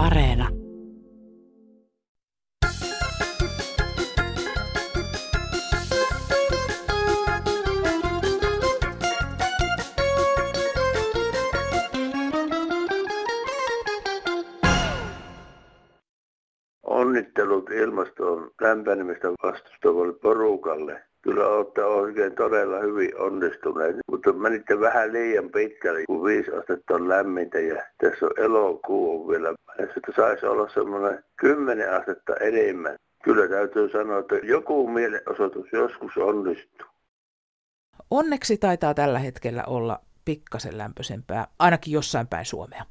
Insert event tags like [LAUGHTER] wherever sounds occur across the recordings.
Areena. Vähän liian pitkälle, kun viisi astetta on lämmintä ja tässä on elokuu vielä. Että saisi olla semmoinen kymmenen astetta enemmän. Kyllä täytyy sanoa, että joku mielenosoitus joskus onnistuu. Onneksi taitaa tällä hetkellä olla pikkasen lämpöisempää, ainakin jossain päin Suomea.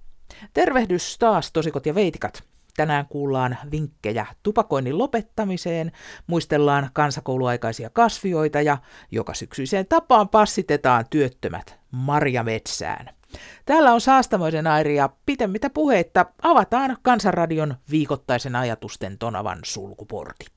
Tervehdys taas tosikot ja veitikat. Tänään kuullaan vinkkejä tupakoinnin lopettamiseen, muistellaan kansakouluaikaisia kasvioita ja joka syksyiseen tapaan passitetaan työttömät marjametsään. Täällä on Saastamoisen Airi ja pitemmittä puheitta avataan Kansanradion viikoittaisen ajatusten tonavan sulkuportit.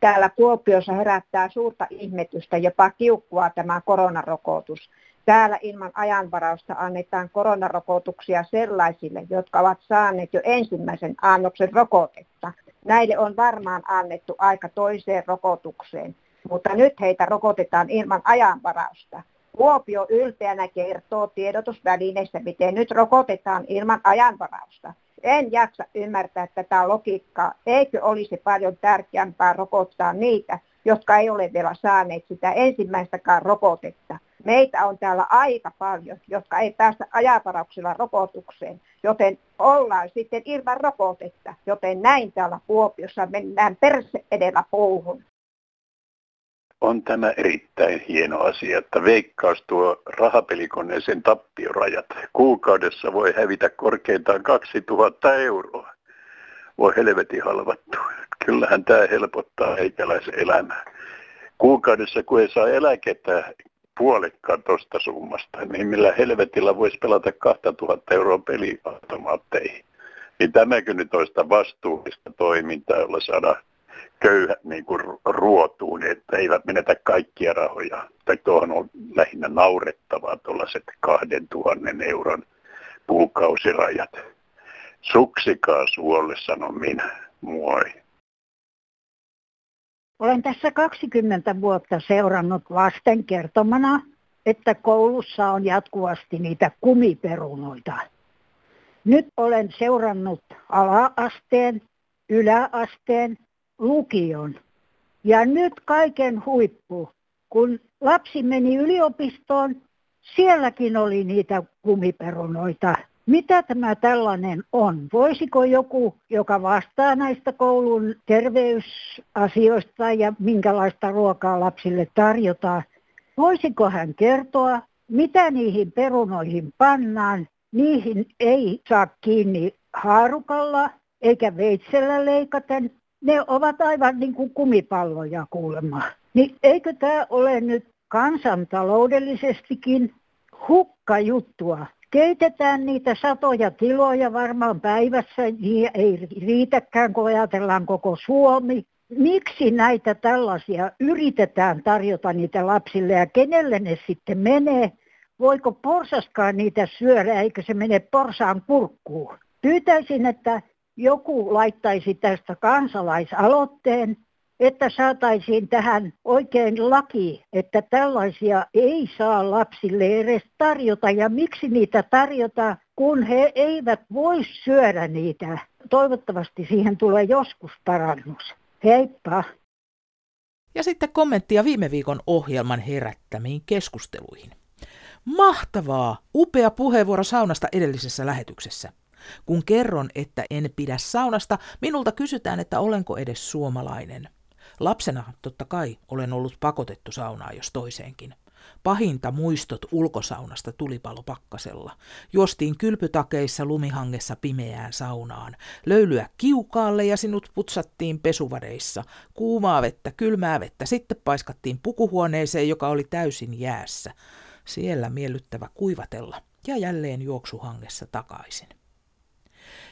Täällä Kuopiossa herättää suurta ihmetystä, jopa kiukkua tämä koronarokotus. Täällä ilman ajanvarausta annetaan koronarokotuksia sellaisille, jotka ovat saaneet jo ensimmäisen annoksen rokotetta. Näille on varmaan annettu aika toiseen rokotukseen, mutta nyt heitä rokotetaan ilman ajanvarausta. Kuopio ylpeänä kertoo tiedotusvälineissä, miten nyt rokotetaan ilman ajanvarausta. En jaksa ymmärtää tätä logiikkaa. Eikö olisi paljon tärkeämpää rokottaa niitä, jotka ei ole vielä saaneet sitä ensimmäistäkään rokotetta. Meitä on täällä aika paljon, jotka ei päästä ajavarauksella rokotukseen, joten ollaan sitten ilman rokotetta, joten näin täällä Kuopiossa mennään perse edellä puuhun. On tämä erittäin hieno asia, että veikkaus tuo rahapelikoneeseen tappiorajat. Kuukaudessa voi hävitä korkeintaan 2000 euroa. Voi helvetin halvattu. Kyllähän tämä helpottaa eikäläisen elämää. Kuukaudessa kun ei saa eläkettä puolikkaan tuosta summasta, niin millä helvetillä voisi pelata 2000 euroa peliautomaatteihin. Niin tämäkö nyt olisi vastuullista toimintaa, jolla saada köyhät niin kuin ruotuun, että eivät menetä kaikkia rahoja. Tai tuohon on lähinnä naurettavaa tuollaiset 2000 euron kuukausirajat. Suksikaa suolle, sanon minä. Moi. Olen tässä 20 vuotta seurannut lasten kertomana, että koulussa on jatkuvasti niitä kumiperunoita. Nyt olen seurannut alaasteen, yläasteen, lukion. Ja nyt kaiken huippu, kun lapsi meni yliopistoon, sielläkin oli niitä kumiperunoita. Mitä tämä tällainen on? Voisiko joku, joka vastaa näistä koulun terveysasioista ja minkälaista ruokaa lapsille tarjotaan, voisiko hän kertoa, mitä niihin perunoihin pannaan? Niihin ei saa kiinni haarukalla eikä veitsellä leikaten. Ne ovat aivan niin kuin kumipalloja kuulemma. Niin eikö tämä ole nyt kansantaloudellisestikin hukkajuttua? Keitetään niitä satoja kiloja varmaan päivässä, niin ei riitäkään, kun ajatellaan koko Suomi. Miksi näitä tällaisia yritetään tarjota niitä lapsille ja kenelle ne sitten menee? Voiko porsaskaan niitä syödä, eikö se mene porsaan kurkkuun? Pyytäisin, että joku laittaisi tästä kansalaisaloitteen, että saataisiin tähän oikein laki, että tällaisia ei saa lapsille edes tarjota. Ja miksi niitä tarjota, kun he eivät voi syödä niitä. Toivottavasti siihen tulee joskus parannus. Heippa! Ja sitten kommenttia viime viikon ohjelman herättämiin keskusteluihin. Mahtavaa! Upea puheenvuoro saunasta edellisessä lähetyksessä. Kun kerron, että en pidä saunasta, minulta kysytään, että olenko edes suomalainen. Lapsena totta kai olen ollut pakotettu saunaa jos toiseenkin. Pahinta muistot ulkosaunasta tulipalopakkasella. Juostiin kylpytakeissa lumihangessa pimeään saunaan. Löylyä kiukaalle ja sinut putsattiin pesuvadeissa. Kuumaa vettä, kylmää vettä, sitten paiskattiin pukuhuoneeseen, joka oli täysin jäässä. Siellä miellyttävä kuivatella ja jälleen juoksuhangessa takaisin.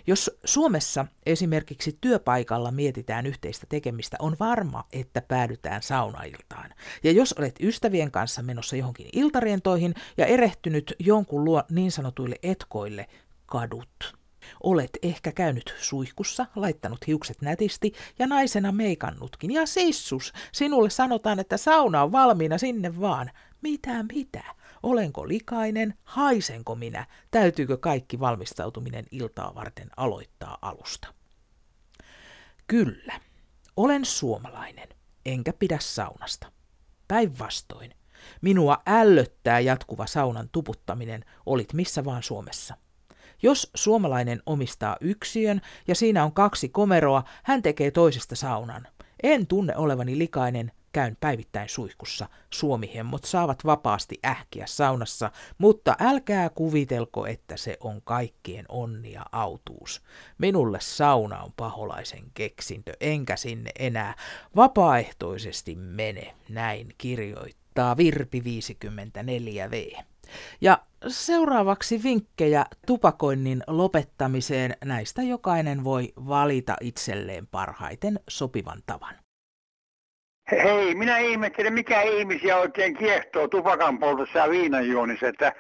Jos Suomessa esimerkiksi työpaikalla mietitään yhteistä tekemistä, on varma, että päädytään saunailtaan. Ja jos olet ystävien kanssa menossa johonkin iltarientoihin ja erehtynyt jonkun luo niin sanotuille etkoille, kadut. Olet ehkä käynyt suihkussa, laittanut hiukset nätisti ja naisena meikannutkin. Ja sissus, sinulle sanotaan, että sauna on valmiina sinne vaan. Mitä mitä? Olenko likainen? Haisenko minä? Täytyykö kaikki valmistautuminen iltaa varten aloittaa alusta? Kyllä, olen suomalainen, enkä pidä saunasta. Päinvastoin, minua ällöttää jatkuva saunan tuputtaminen, olit missä vaan Suomessa. Jos suomalainen omistaa yksiön ja siinä on kaksi komeroa, hän tekee toisesta saunan. En tunne olevani likainen, käyn päivittäin suihkussa. Suomihemmot saavat vapaasti ähkiä saunassa, mutta älkää kuvitelko, että se on kaikkien onnia autuus. Minulle sauna on paholaisen keksintö, enkä sinne enää vapaaehtoisesti mene, näin kirjoittaa Virpi 54V. Ja seuraavaksi vinkkejä tupakoinnin lopettamiseen. Näistä jokainen voi valita itselleen parhaiten sopivan tavan. Hei, minä ihmettelen, mikä ihmisiä oikein kiehtoo tupakan poltossa ja viinanjuonissa. Että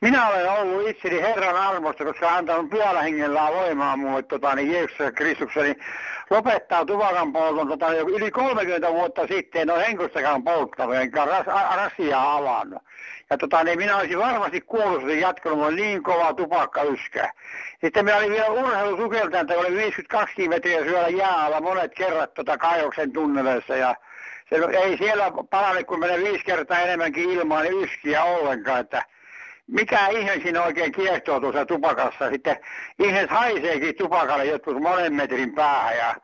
minä olen ollut itseni Herran armosta, koska hän antanut pyhällä hengellään voimaa mulle tota, niin Jeesuksessa Kristuksessa, niin lopettaa tupakan polton tota, yli 30 vuotta sitten, en ole henkostakaan polttanut, enkä ras, rasiaa avannut. Ja tota, niin minä olisin varmasti kuollut, jos jatkanut, mulla niin kova yskä. Sitten minä olin vielä urheilusukeltaja, että oli 52 metriä syöllä jää monet kerrat tota, kaivoksen tunneleissa ja se, ei siellä parane, kun menee viisi kertaa enemmänkin ilmaa, niin yskiä ollenkaan, että mikä ihme siinä oikein kiehtoo tuossa tupakassa. Sitten ihmiset haiseekin tupakalle jotkut monen metrin päähän ja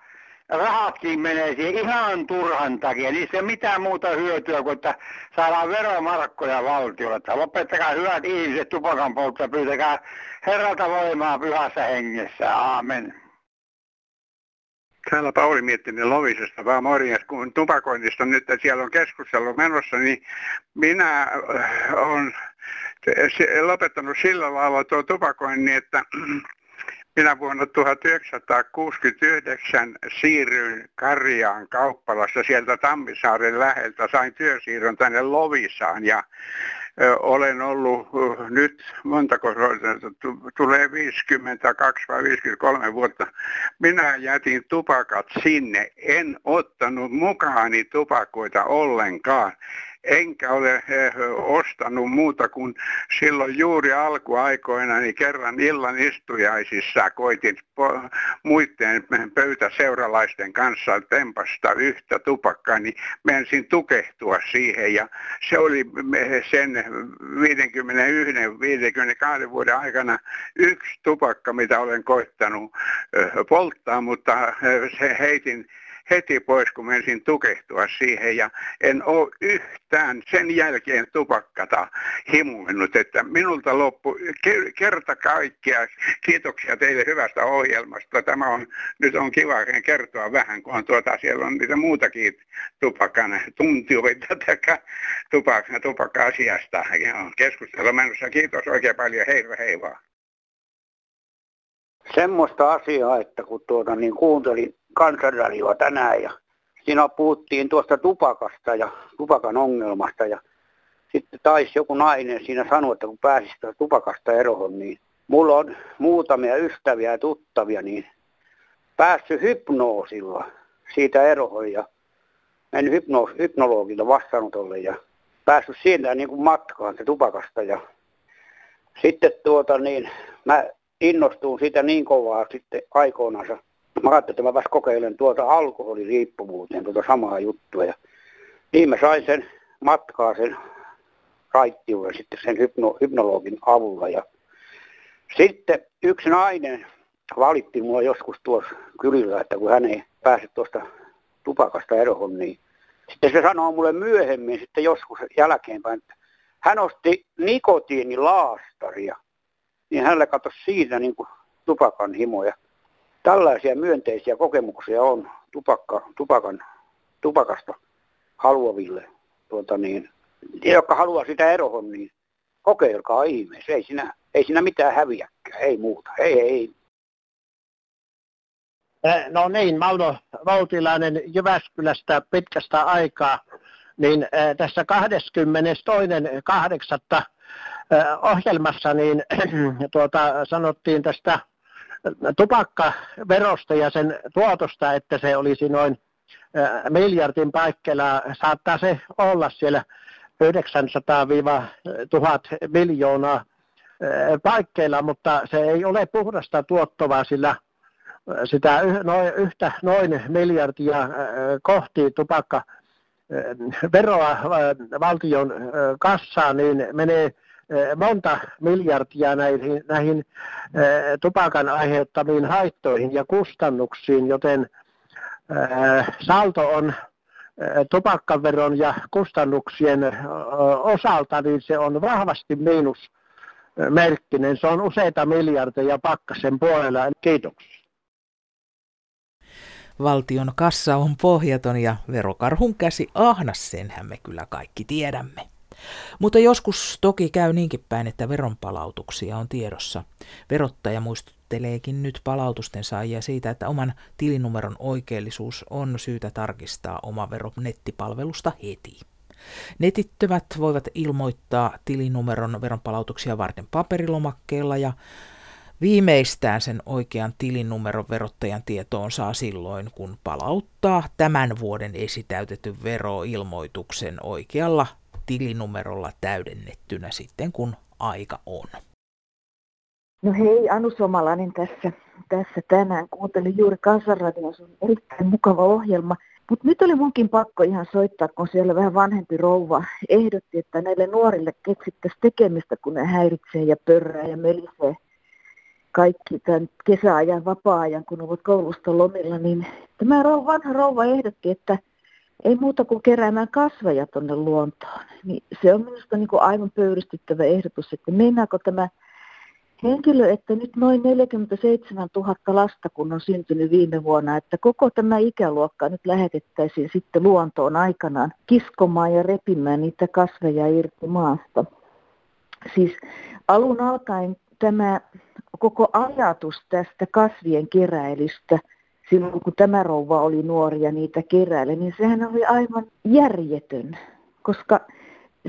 rahatkin menee siihen ihan turhan takia. Niissä ei ole mitään muuta hyötyä kuin, että saadaan veromarkkoja valtiolle. Että lopettakaa hyvät ihmiset tupakan polttoa, pyytäkää Herralta voimaa pyhässä hengessä. Aamen. Täällä Pauli Miettinen Lovisesta, vaan morjens, kun tupakoinnista nyt siellä on keskustelu menossa, niin minä äh, olen lopettanut sillä lailla tuo tupakoinnin, että [CLEARS THROAT] minä vuonna 1969 siirryin Karjaan kauppalassa sieltä Tammisaaren läheltä, sain työsiirron tänne Lovisaan ja olen ollut nyt, montako tulee 52 vai 53 vuotta. Minä jätin tupakat sinne, en ottanut mukaani tupakoita ollenkaan enkä ole ostanut muuta kuin silloin juuri alkuaikoina, niin kerran illan istujaisissa koitin muiden pöytäseuralaisten kanssa tempasta yhtä tupakkaa, niin mensin tukehtua siihen. Ja se oli sen 51-52 vuoden aikana yksi tupakka, mitä olen koittanut polttaa, mutta se heitin heti pois, kun menisin tukehtua siihen ja en ole yhtään sen jälkeen tupakkata himunnut, että minulta loppu kerta kaikkea. Kiitoksia teille hyvästä ohjelmasta. Tämä on, nyt on kiva kertoa vähän, kun on tuota, siellä on niitä muutakin tupakan tuntijoita tupakka, tupakka-asiasta. Keskustelu menossa. Kiitos oikein paljon. Hei hei vaan semmoista asiaa, että kun tuota, niin kuuntelin kansanradioa tänään ja siinä puhuttiin tuosta tupakasta ja tupakan ongelmasta ja sitten taisi joku nainen siinä sanoa, että kun pääsi tupakasta eroon, niin mulla on muutamia ystäviä ja tuttavia, niin päässyt hypnoosilla siitä eroon ja mennyt hypno, hypnologilla vastaanotolle ja päässyt siitä niin kuin matkaan se tupakasta ja sitten tuota niin, mä innostuin siitä niin kovaa sitten aikoinansa. Mä ajattelin, että mä vasta kokeilen tuota alkoholiriippuvuuteen tuota samaa juttua. Ja niin mä sain sen matkaa sen raittiuden sitten sen hypno, hypnologin avulla. Ja sitten yksi nainen valitti mua joskus tuossa kylillä, että kun hän ei pääse tuosta tupakasta eroon, niin sitten se sanoo mulle myöhemmin sitten joskus jälkeenpäin, että hän osti nikotiinilaastaria niin hänellä katso siitä niin kuin tupakan himoja. Tällaisia myönteisiä kokemuksia on tupakka, tupakan, tupakasta haluaville, tuota niin, jotka haluaa sitä erohon, niin kokeilkaa ihmeessä. Ei siinä, ei siinä mitään häviäkään, ei muuta. Ei, ei. No niin, Mauno Vautilainen Jyväskylästä pitkästä aikaa, niin tässä 22.8 ohjelmassa niin [CLEARS THROAT] tuota, sanottiin tästä tupakkaverosta ja sen tuotosta, että se olisi noin miljardin paikkeilla, saattaa se olla siellä 900-1000 miljoonaa paikkeilla, mutta se ei ole puhdasta tuottovaa, sillä sitä noin, yhtä noin miljardia kohti tupakka veroa valtion kassaan, niin menee monta miljardia näihin, näihin tupakan aiheuttamiin haittoihin ja kustannuksiin, joten salto on tupakkaveron ja kustannuksien osalta, niin se on vahvasti miinusmerkkinen. Se on useita miljardeja pakkasen puolella. Kiitoksia. Valtion kassa on pohjaton ja verokarhun käsi ahnas, senhän me kyllä kaikki tiedämme. Mutta joskus toki käy niinkin päin, että veronpalautuksia on tiedossa. Verottaja muistutteleekin nyt palautusten saajia siitä, että oman tilinumeron oikeellisuus on syytä tarkistaa oma vero nettipalvelusta heti. Netittömät voivat ilmoittaa tilinumeron veronpalautuksia varten paperilomakkeella ja Viimeistään sen oikean tilinumeron verottajan tietoon saa silloin, kun palauttaa tämän vuoden esitäytetyn veroilmoituksen oikealla tilinumerolla täydennettynä sitten, kun aika on. No hei, Anu Somalainen tässä, tässä tänään. Kuuntelin juuri Kansanradion, se on erittäin mukava ohjelma. Mutta nyt oli munkin pakko ihan soittaa, kun siellä vähän vanhempi rouva ehdotti, että näille nuorille keksittäisiin tekemistä, kun ne häiritsee ja pörrää ja melisee kaikki tämän kesäajan, vapaa-ajan, kun ovat koulusta lomilla, niin tämä vanha rouva ehdotti, että ei muuta kuin keräämään kasveja tuonne luontoon. Niin se on minusta niin kuin aivan pöyristyttävä ehdotus, että meinaako tämä henkilö, että nyt noin 47 000 lasta, kun on syntynyt viime vuonna, että koko tämä ikäluokka nyt lähetettäisiin sitten luontoon aikanaan kiskomaan ja repimään niitä kasveja irti maasta. Siis alun alkaen tämä koko ajatus tästä kasvien keräilystä silloin, kun tämä rouva oli nuori ja niitä keräili, niin sehän oli aivan järjetön, koska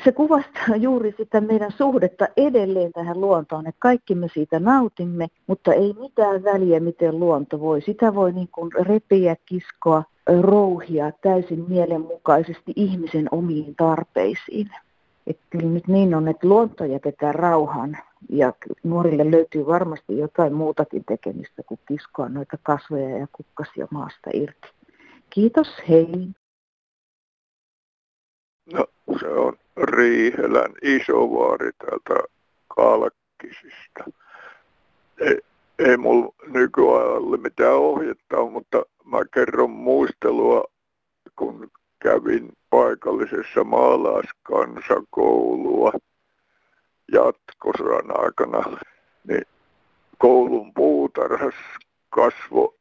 se kuvastaa juuri sitä meidän suhdetta edelleen tähän luontoon, että kaikki me siitä nautimme, mutta ei mitään väliä, miten luonto voi. Sitä voi niin kuin repiä, kiskoa, rouhia täysin mielenmukaisesti ihmisen omiin tarpeisiin. Että kyllä nyt niin on, että luonto jätetään rauhaan ja nuorille löytyy varmasti jotain muutakin tekemistä kuin kiskoa noita kasveja ja kukkasia maasta irti. Kiitos, hei. No, se on Riihelän isovaari täältä Kalkkisista. Ei, ei mulla nykyajalle mitään ohjetta mutta mä kerron muistelua, kun kävin paikallisessa maalaiskansakoulua jatkosodan aikana, niin koulun puutarhassa kasvo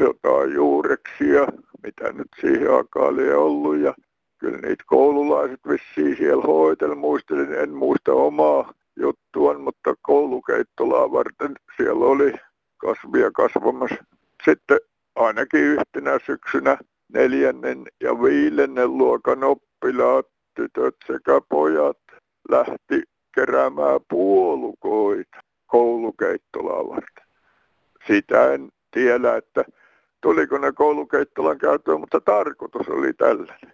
jotain juureksia, mitä nyt siihen aikaan oli ollut. Ja kyllä niitä koululaiset vissiin siellä hoiteli. Muistelin, en muista omaa juttuaan, mutta koulukeittolaa varten siellä oli kasvia kasvamassa. Sitten ainakin yhtenä syksynä neljännen ja viidennen luokan oppilaat, tytöt sekä pojat, lähti keräämään puolukoita koulukeittolaa varten. Sitä en tiedä, että tuliko ne koulukeittolan käyttöön, mutta tarkoitus oli tällainen.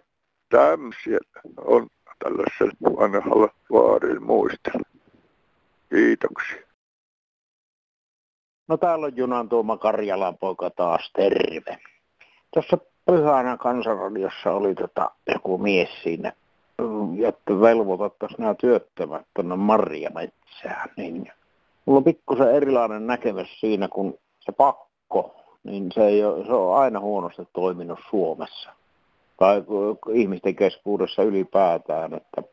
Tämmöisiä on tällaisella vanhalla vaarin muistella. Kiitoksia. No täällä on Junan Tuoma Karjalan poika taas, terve. Tuossa pyhänä kansanradiossa oli tota, joku mies siinä, että velvoitettaisiin nämä työttömät tuonne marjametsään. Niin mulla on pikkusen erilainen näkemys siinä, kun se pakko, niin se, ei ole, se on aina huonosti toiminut Suomessa. Tai ihmisten keskuudessa ylipäätään, että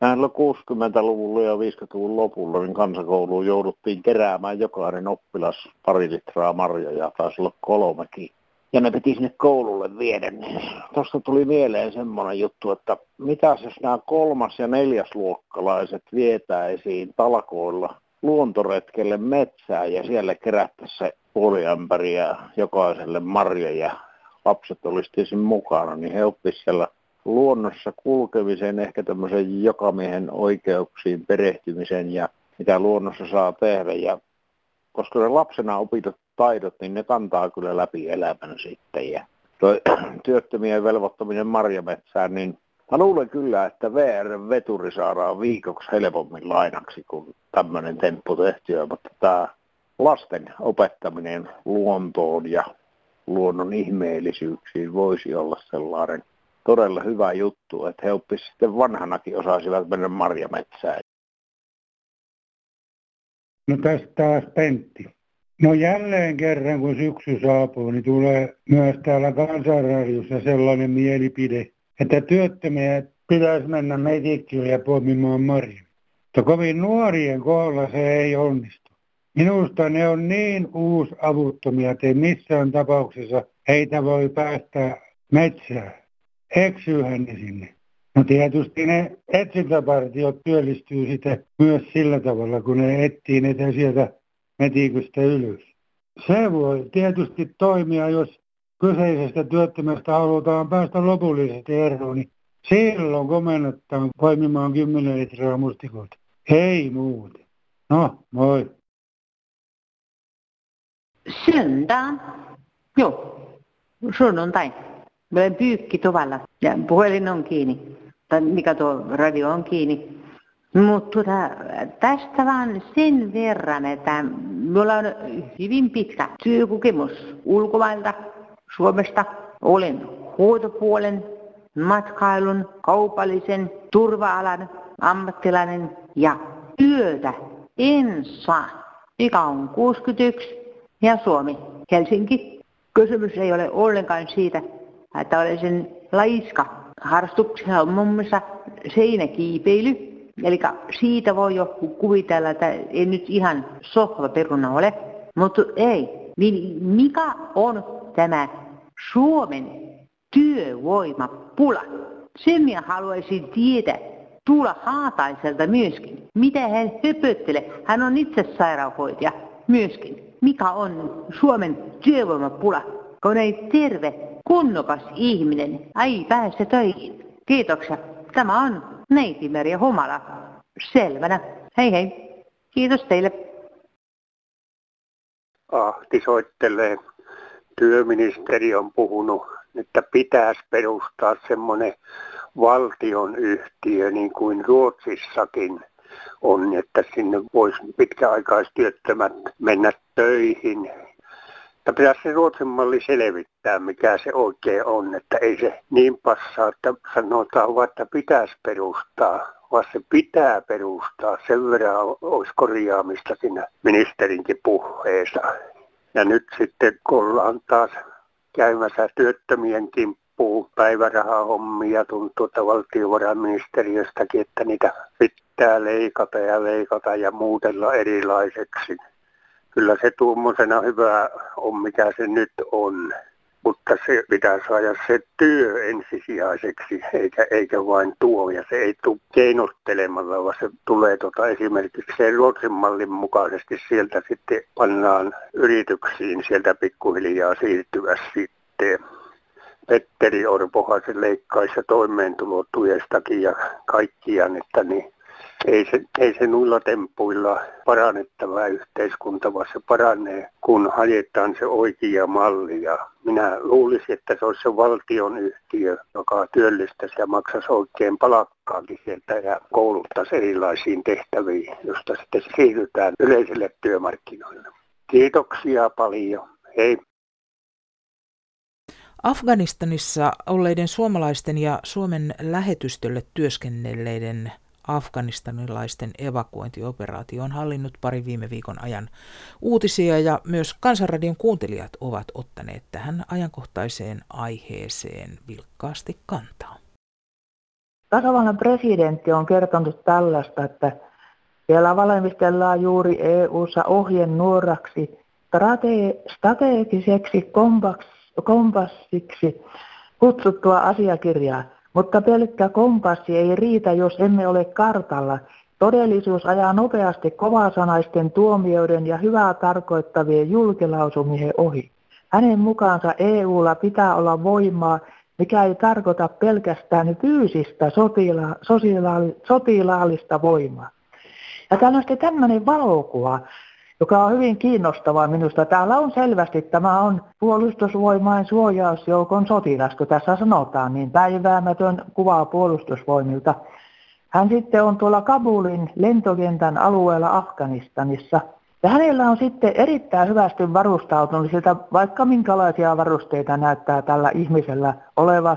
Näillä 60-luvulla ja 50-luvun lopulla niin kansakouluun jouduttiin keräämään jokainen oppilas pari litraa marjoja, taisi olla kolmekin ja ne piti sinne koululle viedä, niin tuosta tuli mieleen semmoinen juttu, että mitä jos nämä kolmas- ja neljäsluokkalaiset vietäisiin talkoilla luontoretkelle metsään ja siellä kerättäisiin se puoliämpäriä jokaiselle marjoja lapset olisivat mukana, niin he oppisivat siellä luonnossa kulkemisen, ehkä tämmöisen jokamiehen oikeuksiin perehtymisen ja mitä luonnossa saa tehdä. Ja koska ne lapsena opitut taidot, niin ne kantaa kyllä läpi elämän sitten. Ja toi [CLEARS THROAT] työttömien velvoittaminen marjametsään, niin Mä luulen kyllä, että VR-veturi saadaan viikoksi helpommin lainaksi kuin tämmöinen temppu tehtyä, mutta tämä lasten opettaminen luontoon ja luonnon ihmeellisyyksiin voisi olla sellainen todella hyvä juttu, että he oppisivat sitten vanhanakin osaisivat mennä marjametsään. No tästä taas Pentti. No jälleen kerran, kun syksy saapuu, niin tulee myös täällä kansanradiossa sellainen mielipide, että työttömiä pitäisi mennä metikille ja poimimaan marja. Mutta kovin nuorien kohdalla se ei onnistu. Minusta ne on niin uusavuttomia, että ei missään tapauksessa heitä voi päästä metsään. Eksyyhän ne sinne. No tietysti ne etsintäpartiot työllistyy sitten myös sillä tavalla, kun ne etsii ne sieltä metiköstä ylös. Se voi tietysti toimia, jos kyseisestä työttömästä halutaan päästä lopullisesti eroon, niin silloin komennetaan poimimaan 10 litraa mustikoita. Ei muuta. No, moi. Söndag. Joo, sunnuntai. Pyykki tuvalla ja puhelin on kiinni. Tai mikä tuo radio on kiinni. Mutta tuota, tästä vaan sen verran, että minulla on hyvin pitkä työkokemus ulkomailta Suomesta olen huutopuolen, matkailun, kaupallisen, turva-alan ammattilainen ja työtä en saa. Ikä on 61 ja Suomi, Helsinki. Kysymys ei ole ollenkaan siitä, että olisin laiska. Harrastuksena on muun muassa seinäkiipeily. Eli siitä voi jo kuvitella, että ei nyt ihan sohvaperuna ole. Mutta ei. Niin mikä on tämä Suomen työvoimapula. Sen minä haluaisin tietää Tuula Haataiselta myöskin. Mitä hän höpöttelee? Hän on itse sairaanhoitaja myöskin. Mikä on Suomen työvoimapula? Kun ei terve, kunnokas ihminen ei pääse töihin. Kiitoksia. Tämä on neiti Merja Humala. Selvänä. Hei hei. Kiitos teille. Ahti soittelee työministeri on puhunut, että pitäisi perustaa semmoinen valtionyhtiö niin kuin Ruotsissakin on, että sinne voisi pitkäaikaistyöttömät mennä töihin. Ja pitäisi se Ruotsin malli selvittää, mikä se oikein on, että ei se niin passaa, että sanotaan vaan, että pitäisi perustaa, vaan se pitää perustaa. Sen verran olisi korjaamista siinä ministerinkin puheessa. Ja nyt sitten kun ollaan taas käymässä työttömien kimppuun päivärahahommia, tuntuu, että valtiovarainministeriöstäkin, että niitä pitää leikata ja leikata ja muutella erilaiseksi. Kyllä se tuommoisena hyvä on, mikä se nyt on mutta se pitää saada se työ ensisijaiseksi, eikä, eikä vain tuo. Ja se ei tule keinottelemalla, vaan se tulee tota esimerkiksi se Ruotsin mallin mukaisesti sieltä sitten pannaan yrityksiin sieltä pikkuhiljaa siirtyä sitten. Petteri Orpohan se leikkaisi toimeentulotuestakin ja kaikkiaan, että niin ei se, ei se noilla tempuilla parannettava yhteiskunta, vaan se paranee, kun hajetaan se oikea malli. Ja minä luulisin, että se olisi se valtion yhtiö, joka työllistäisi ja maksaisi oikein palakkaakin sieltä ja kouluttaisi erilaisiin tehtäviin, josta sitten siirrytään yleisille työmarkkinoille. Kiitoksia paljon. Hei. Afganistanissa olleiden suomalaisten ja Suomen lähetystölle työskennelleiden afganistanilaisten evakuointioperaatio on hallinnut pari viime viikon ajan uutisia ja myös Kansanradion kuuntelijat ovat ottaneet tähän ajankohtaiseen aiheeseen vilkkaasti kantaa. Tasavallan presidentti on kertonut tällaista, että siellä valmistellaan juuri EU-ssa ohjenuoraksi strate- strategiseksi kompassiksi kutsuttua asiakirjaa, mutta pelkkä kompassi ei riitä, jos emme ole kartalla. Todellisuus ajaa nopeasti kovasanaisten tuomioiden ja hyvää tarkoittavien julkilausumien ohi. Hänen mukaansa EUlla pitää olla voimaa, mikä ei tarkoita pelkästään fyysistä sotila- sotilaallista voimaa. Ja täällä on sitten tämmöinen valokuva, joka on hyvin kiinnostavaa minusta. Täällä on selvästi, tämä on puolustusvoimain suojausjoukon sotilas, kun tässä sanotaan, niin päiväämätön kuvaa puolustusvoimilta. Hän sitten on tuolla Kabulin lentokentän alueella Afganistanissa. Ja hänellä on sitten erittäin hyvästi varustautunut siltä, vaikka minkälaisia varusteita näyttää tällä ihmisellä oleva.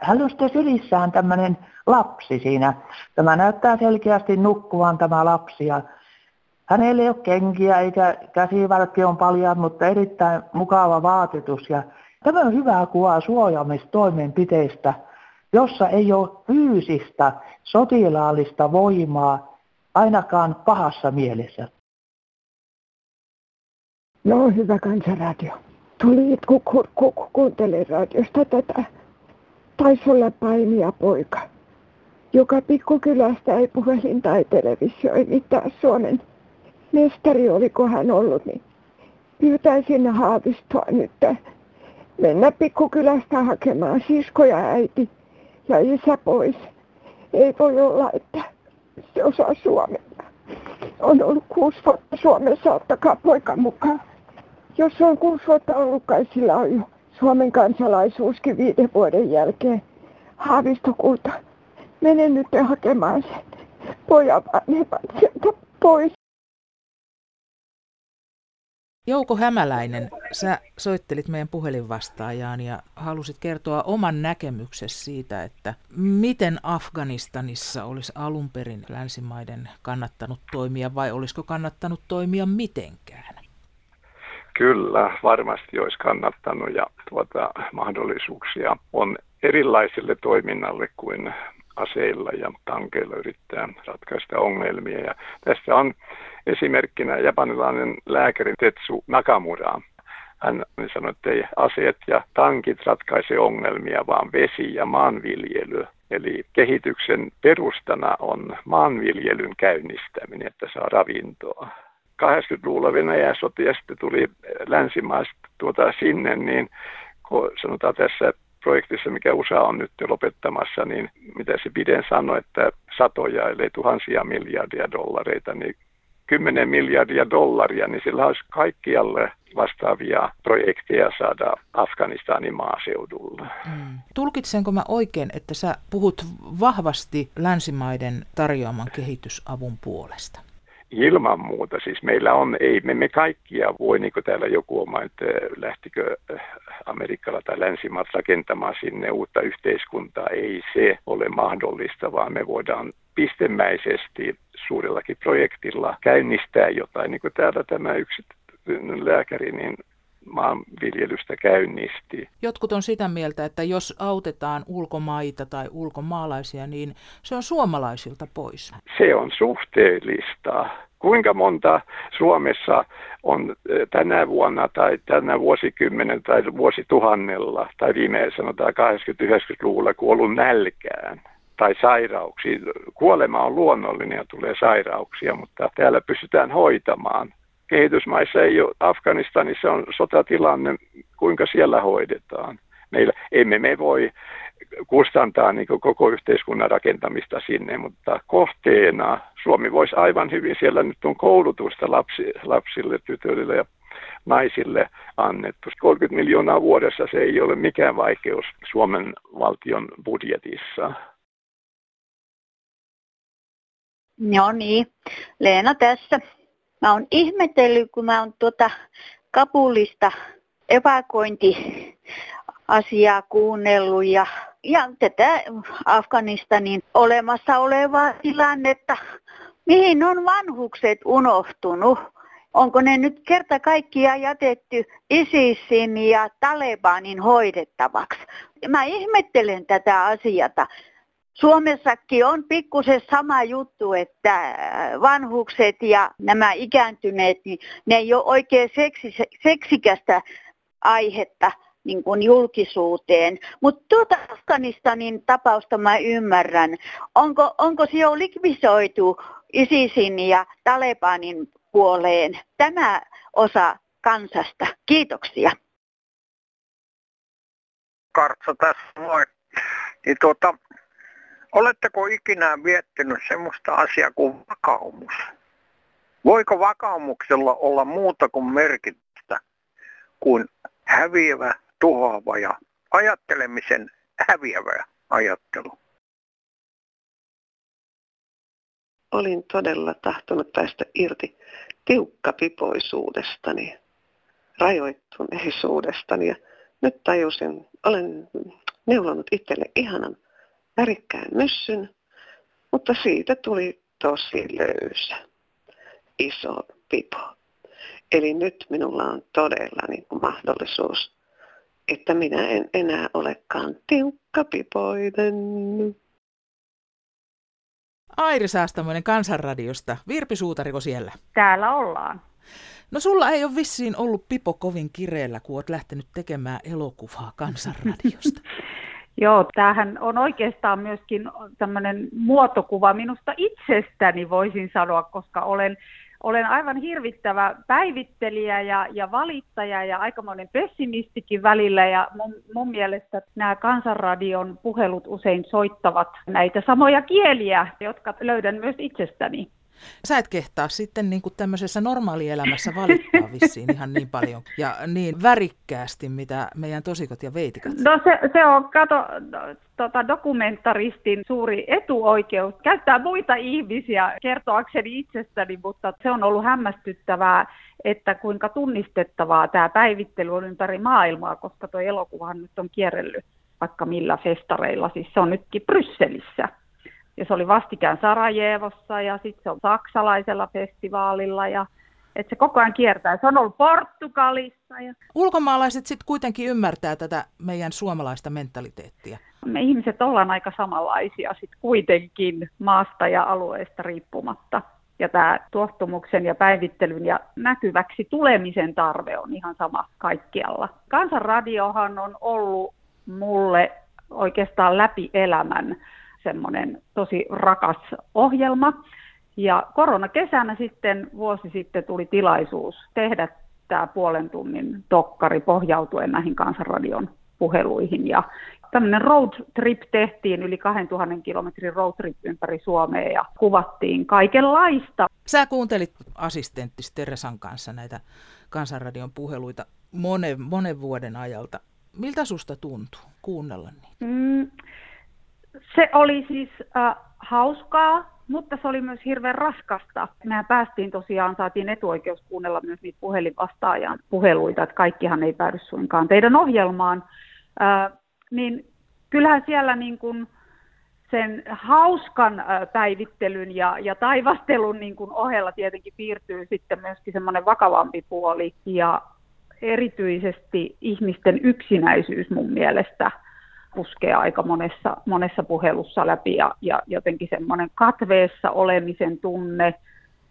Hän on sitten sylissään tämmöinen lapsi siinä. Tämä näyttää selkeästi nukkuvan tämä lapsi ja hänellä ei ole kenkiä eikä käsivarkki on paljon, mutta erittäin mukava vaatetus. Ja tämä on hyvä kuva suojaamistoimenpiteistä, jossa ei ole fyysistä sotilaallista voimaa ainakaan pahassa mielessä. No hyvä kansanradio. Tuli itku, ku, ku, ku, kuuntelin radiosta tätä. Taisi olla painia poika, joka pikkukylästä ei puhelin tai televisio, ei mitään Suomen mestari oliko hän ollut, niin pyytäisin Haavistoa nyt mennä pikkukylästä hakemaan sisko ja äiti ja isä pois. Ei voi olla, että se osaa suomea. On ollut kuusi vuotta Suomessa, ottakaa poika mukaan. Jos on kuusi vuotta ollut, kai sillä on jo Suomen kansalaisuuskin viiden vuoden jälkeen. Haavisto kulta, mene nyt hakemaan sen pojan vanhemmat sieltä pois. Jouko Hämäläinen, sä soittelit meidän puhelinvastaajaan ja halusit kertoa oman näkemyksesi siitä, että miten Afganistanissa olisi alun perin länsimaiden kannattanut toimia vai olisiko kannattanut toimia mitenkään? Kyllä, varmasti olisi kannattanut ja tuota, mahdollisuuksia on erilaiselle toiminnalle kuin aseilla ja tankeilla yrittää ratkaista ongelmia. Ja tässä on esimerkkinä japanilainen lääkäri Tetsu Nakamura. Hän sanoi, että ei aseet ja tankit ratkaise ongelmia, vaan vesi ja maanviljely. Eli kehityksen perustana on maanviljelyn käynnistäminen, että saa ravintoa. 80-luvulla Venäjä soti ja sitten tuli länsimaista tuota sinne, niin kun sanotaan tässä projektissa, mikä USA on nyt jo lopettamassa, niin mitä se Biden sanoi, että satoja, ellei tuhansia miljardia dollareita, niin 10 miljardia dollaria, niin sillä olisi kaikkialle vastaavia projekteja saada Afganistanin maaseudulla. Mm. Tulkitsenko mä oikein, että sä puhut vahvasti länsimaiden tarjoaman kehitysavun puolesta? Ilman muuta. Siis meillä on, ei me, me kaikkia voi, niin kuin täällä joku oma, että lähtikö äh, Amerikalla tai länsimaat rakentamaan sinne uutta yhteiskuntaa. Ei se ole mahdollista, vaan me voidaan pistemäisesti suurellakin projektilla käynnistää jotain, niin kuin täällä tämä yksityinen lääkäri, niin maanviljelystä käynnisti. Jotkut on sitä mieltä, että jos autetaan ulkomaita tai ulkomaalaisia, niin se on suomalaisilta pois. Se on suhteellista. Kuinka monta Suomessa on eh, tänä vuonna tai tänä vuosikymmenen tai vuosituhannella tai viime sanotaan 80-90-luvulla kuollut nälkään? Tai sairauksiin. Kuolema on luonnollinen ja tulee sairauksia, mutta täällä pystytään hoitamaan. Kehitysmaissa ei ole, Afganistanissa on sotatilanne, kuinka siellä hoidetaan. Meillä, emme me voi kustantaa niin koko yhteiskunnan rakentamista sinne, mutta kohteena Suomi voisi aivan hyvin, siellä nyt on koulutusta lapsi, lapsille, tytöille ja naisille annettu. 30 miljoonaa vuodessa se ei ole mikään vaikeus Suomen valtion budjetissa. No niin, Leena tässä. Mä oon ihmetellyt, kun mä oon tuota Kabulista evakuointiasiaa kuunnellut ja, ja tätä Afganistanin olemassa olevaa tilannetta, mihin on vanhukset unohtunut. Onko ne nyt kerta kaikkiaan jätetty ISISin ja Talebanin hoidettavaksi? Mä ihmettelen tätä asiata. Suomessakin on pikkusen sama juttu, että vanhukset ja nämä ikääntyneet, niin ne ei ole oikein seksis, seksikästä aihetta niin kuin julkisuuteen. Mutta tuota Afganistanin tapausta mä ymmärrän. Onko, onko se jo likvisoitu ISISin ja Talebanin puoleen tämä osa kansasta? Kiitoksia. Kartsa tässä voi. Niin tuota, Oletteko ikinä miettinyt semmoista asiaa kuin vakaumus? Voiko vakaumuksella olla muuta kuin merkitystä kuin häviävä, tuhoava ja ajattelemisen häviävä ajattelu? Olin todella tahtonut päästä irti tiukkapipoisuudestani, rajoittuneisuudestani ja nyt tajusin, olen neulonut itselle ihanan värikkään myssyn, mutta siitä tuli tosi löysä, iso pipo. Eli nyt minulla on todella niin kuin mahdollisuus, että minä en enää olekaan tiukkapipoinen. Airi Saastamoinen Kansanradiosta. Virpi Suutariko siellä? Täällä ollaan. No sulla ei ole vissiin ollut pipo kovin kireellä, kun oot lähtenyt tekemään elokuvaa Kansanradiosta. [LAUGHS] Joo, tämähän on oikeastaan myöskin tämmöinen muotokuva minusta itsestäni, voisin sanoa, koska olen, olen aivan hirvittävä päivittelijä ja, ja valittaja ja aikamoinen pessimistikin välillä. Ja mun, mun mielestä nämä kansanradion puhelut usein soittavat näitä samoja kieliä, jotka löydän myös itsestäni. Sä et kehtaa sitten niin kuin tämmöisessä normaalielämässä valittaa [LAUGHS] vissiin ihan niin paljon ja niin värikkäästi, mitä meidän tosikot ja veitikat. No se, se on, kato, tota, dokumentaristin suuri etuoikeus käyttää muita ihmisiä kertoakseni itsestäni, mutta se on ollut hämmästyttävää, että kuinka tunnistettavaa tämä päivittely on ympäri maailmaa, koska tuo elokuvahan nyt on kierrellyt vaikka millä festareilla, siis se on nytkin Brysselissä ja se oli vastikään Sarajevossa ja sitten se on saksalaisella festivaalilla ja että se koko ajan kiertää. Se on ollut Portugalissa. Ja... Ulkomaalaiset sitten kuitenkin ymmärtää tätä meidän suomalaista mentaliteettia. Me ihmiset ollaan aika samanlaisia sitten kuitenkin maasta ja alueesta riippumatta. Ja tämä tuottumuksen ja päivittelyn ja näkyväksi tulemisen tarve on ihan sama kaikkialla. Kansanradiohan on ollut mulle oikeastaan läpi elämän semmoinen tosi rakas ohjelma. Ja koronakesänä sitten, vuosi sitten tuli tilaisuus tehdä tämä puolen tunnin dokkari pohjautuen näihin kansanradion puheluihin. Ja tämmöinen road trip tehtiin, yli 2000 kilometrin road trip ympäri Suomea ja kuvattiin kaikenlaista. Sä kuuntelit assistentti Teresan kanssa näitä kansanradion puheluita monen, monen vuoden ajalta. Miltä susta tuntuu kuunnella niitä? Mm, se oli siis äh, hauskaa, mutta se oli myös hirveän raskasta. Mehän päästiin tosiaan, saatiin etuoikeus kuunnella myös niitä puhelinvastaajan puheluita, että kaikkihan ei päädy suinkaan teidän ohjelmaan. Äh, niin kyllähän siellä niin kuin sen hauskan äh, päivittelyn ja, ja taivastelun niin kuin ohella tietenkin piirtyy sitten myöskin semmoinen vakavampi puoli ja erityisesti ihmisten yksinäisyys mun mielestä – puskee aika monessa, monessa puhelussa läpi ja, ja jotenkin semmoinen katveessa olemisen tunne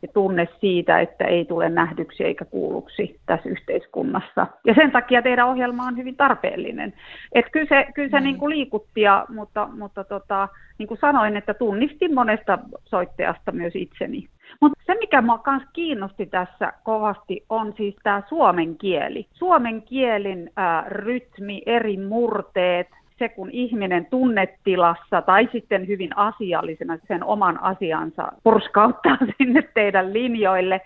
ja tunne siitä, että ei tule nähdyksi eikä kuulluksi tässä yhteiskunnassa. Ja sen takia teidän ohjelma on hyvin tarpeellinen. Et kyllä se, kyllä se mm. niin kuin liikutti, ja, mutta, mutta tota, niin kuin sanoin, että tunnistin monesta soittajasta myös itseni. Mutta se, mikä minua myös kiinnosti tässä kovasti, on siis tämä suomen kieli. Suomen kielin ää, rytmi, eri murteet, se, kun ihminen tunnetilassa tai sitten hyvin asiallisena sen oman asiansa purskauttaa [LAUGHS] sinne teidän linjoille,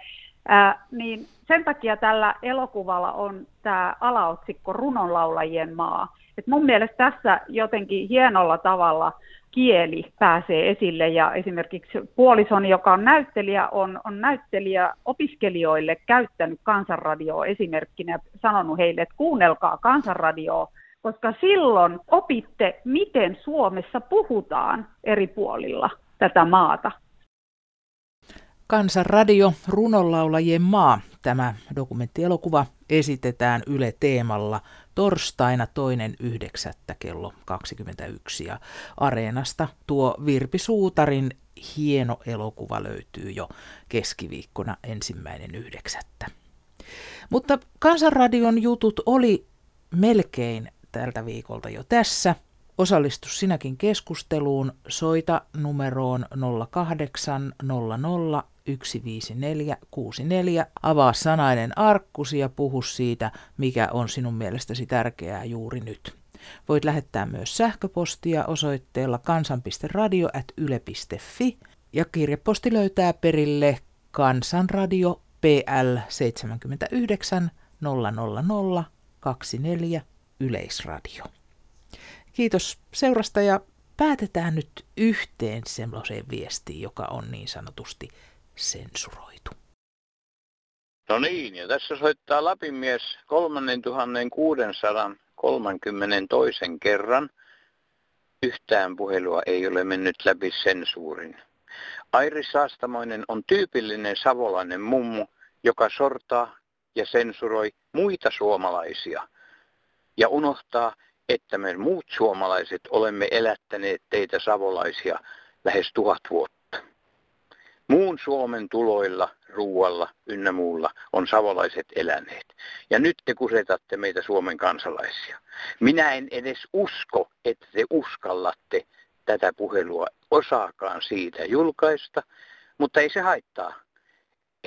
ää, niin sen takia tällä elokuvalla on tämä alaotsikko Runonlaulajien maa. Et mun mielestä tässä jotenkin hienolla tavalla kieli pääsee esille ja esimerkiksi puolison, joka on näyttelijä, on, on näyttelijä opiskelijoille käyttänyt kansanradioa esimerkkinä ja sanonut heille, että kuunnelkaa kansanradioa, koska silloin opitte, miten Suomessa puhutaan eri puolilla tätä maata. Kansanradio Runonlaulajien maa. Tämä dokumenttielokuva esitetään Yle Teemalla torstaina toinen yhdeksättä kello 21. Ja Areenasta tuo Virpi Suutarin hieno elokuva löytyy jo keskiviikkona ensimmäinen yhdeksättä. Mutta Kansanradion jutut oli melkein tältä viikolta jo tässä. Osallistu sinäkin keskusteluun. Soita numeroon 0800 15464. Avaa sanainen arkkusi ja puhu siitä, mikä on sinun mielestäsi tärkeää juuri nyt. Voit lähettää myös sähköpostia osoitteella kansan.radio.yle.fi ja kirjeposti löytää perille Kansanradio PL 79 00024 Yleisradio. Kiitos seurasta ja päätetään nyt yhteen semmoiseen viestiin, joka on niin sanotusti sensuroitu. No niin, ja tässä soittaa Lapinmies 3632 kerran. Yhtään puhelua ei ole mennyt läpi sensuurin. Airi Saastamoinen on tyypillinen savolainen mummu, joka sortaa ja sensuroi muita suomalaisia ja unohtaa, että me muut suomalaiset olemme elättäneet teitä savolaisia lähes tuhat vuotta. Muun Suomen tuloilla, ruualla ynnä muulla on savolaiset eläneet. Ja nyt te kusetatte meitä Suomen kansalaisia. Minä en edes usko, että te uskallatte tätä puhelua osaakaan siitä julkaista, mutta ei se haittaa.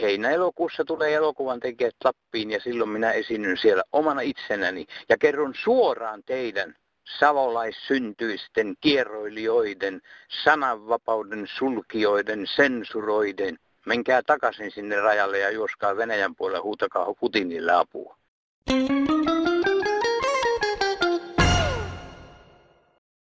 Heinä-elokuussa tulee elokuvan tekijät Lappiin ja silloin minä esiinnyn siellä omana itsenäni ja kerron suoraan teidän savolaissyntyisten kierroilijoiden, sananvapauden sulkijoiden, sensuroiden. Menkää takaisin sinne rajalle ja juoskaa Venäjän puolella, huutakaa Putinille apua. Thank you.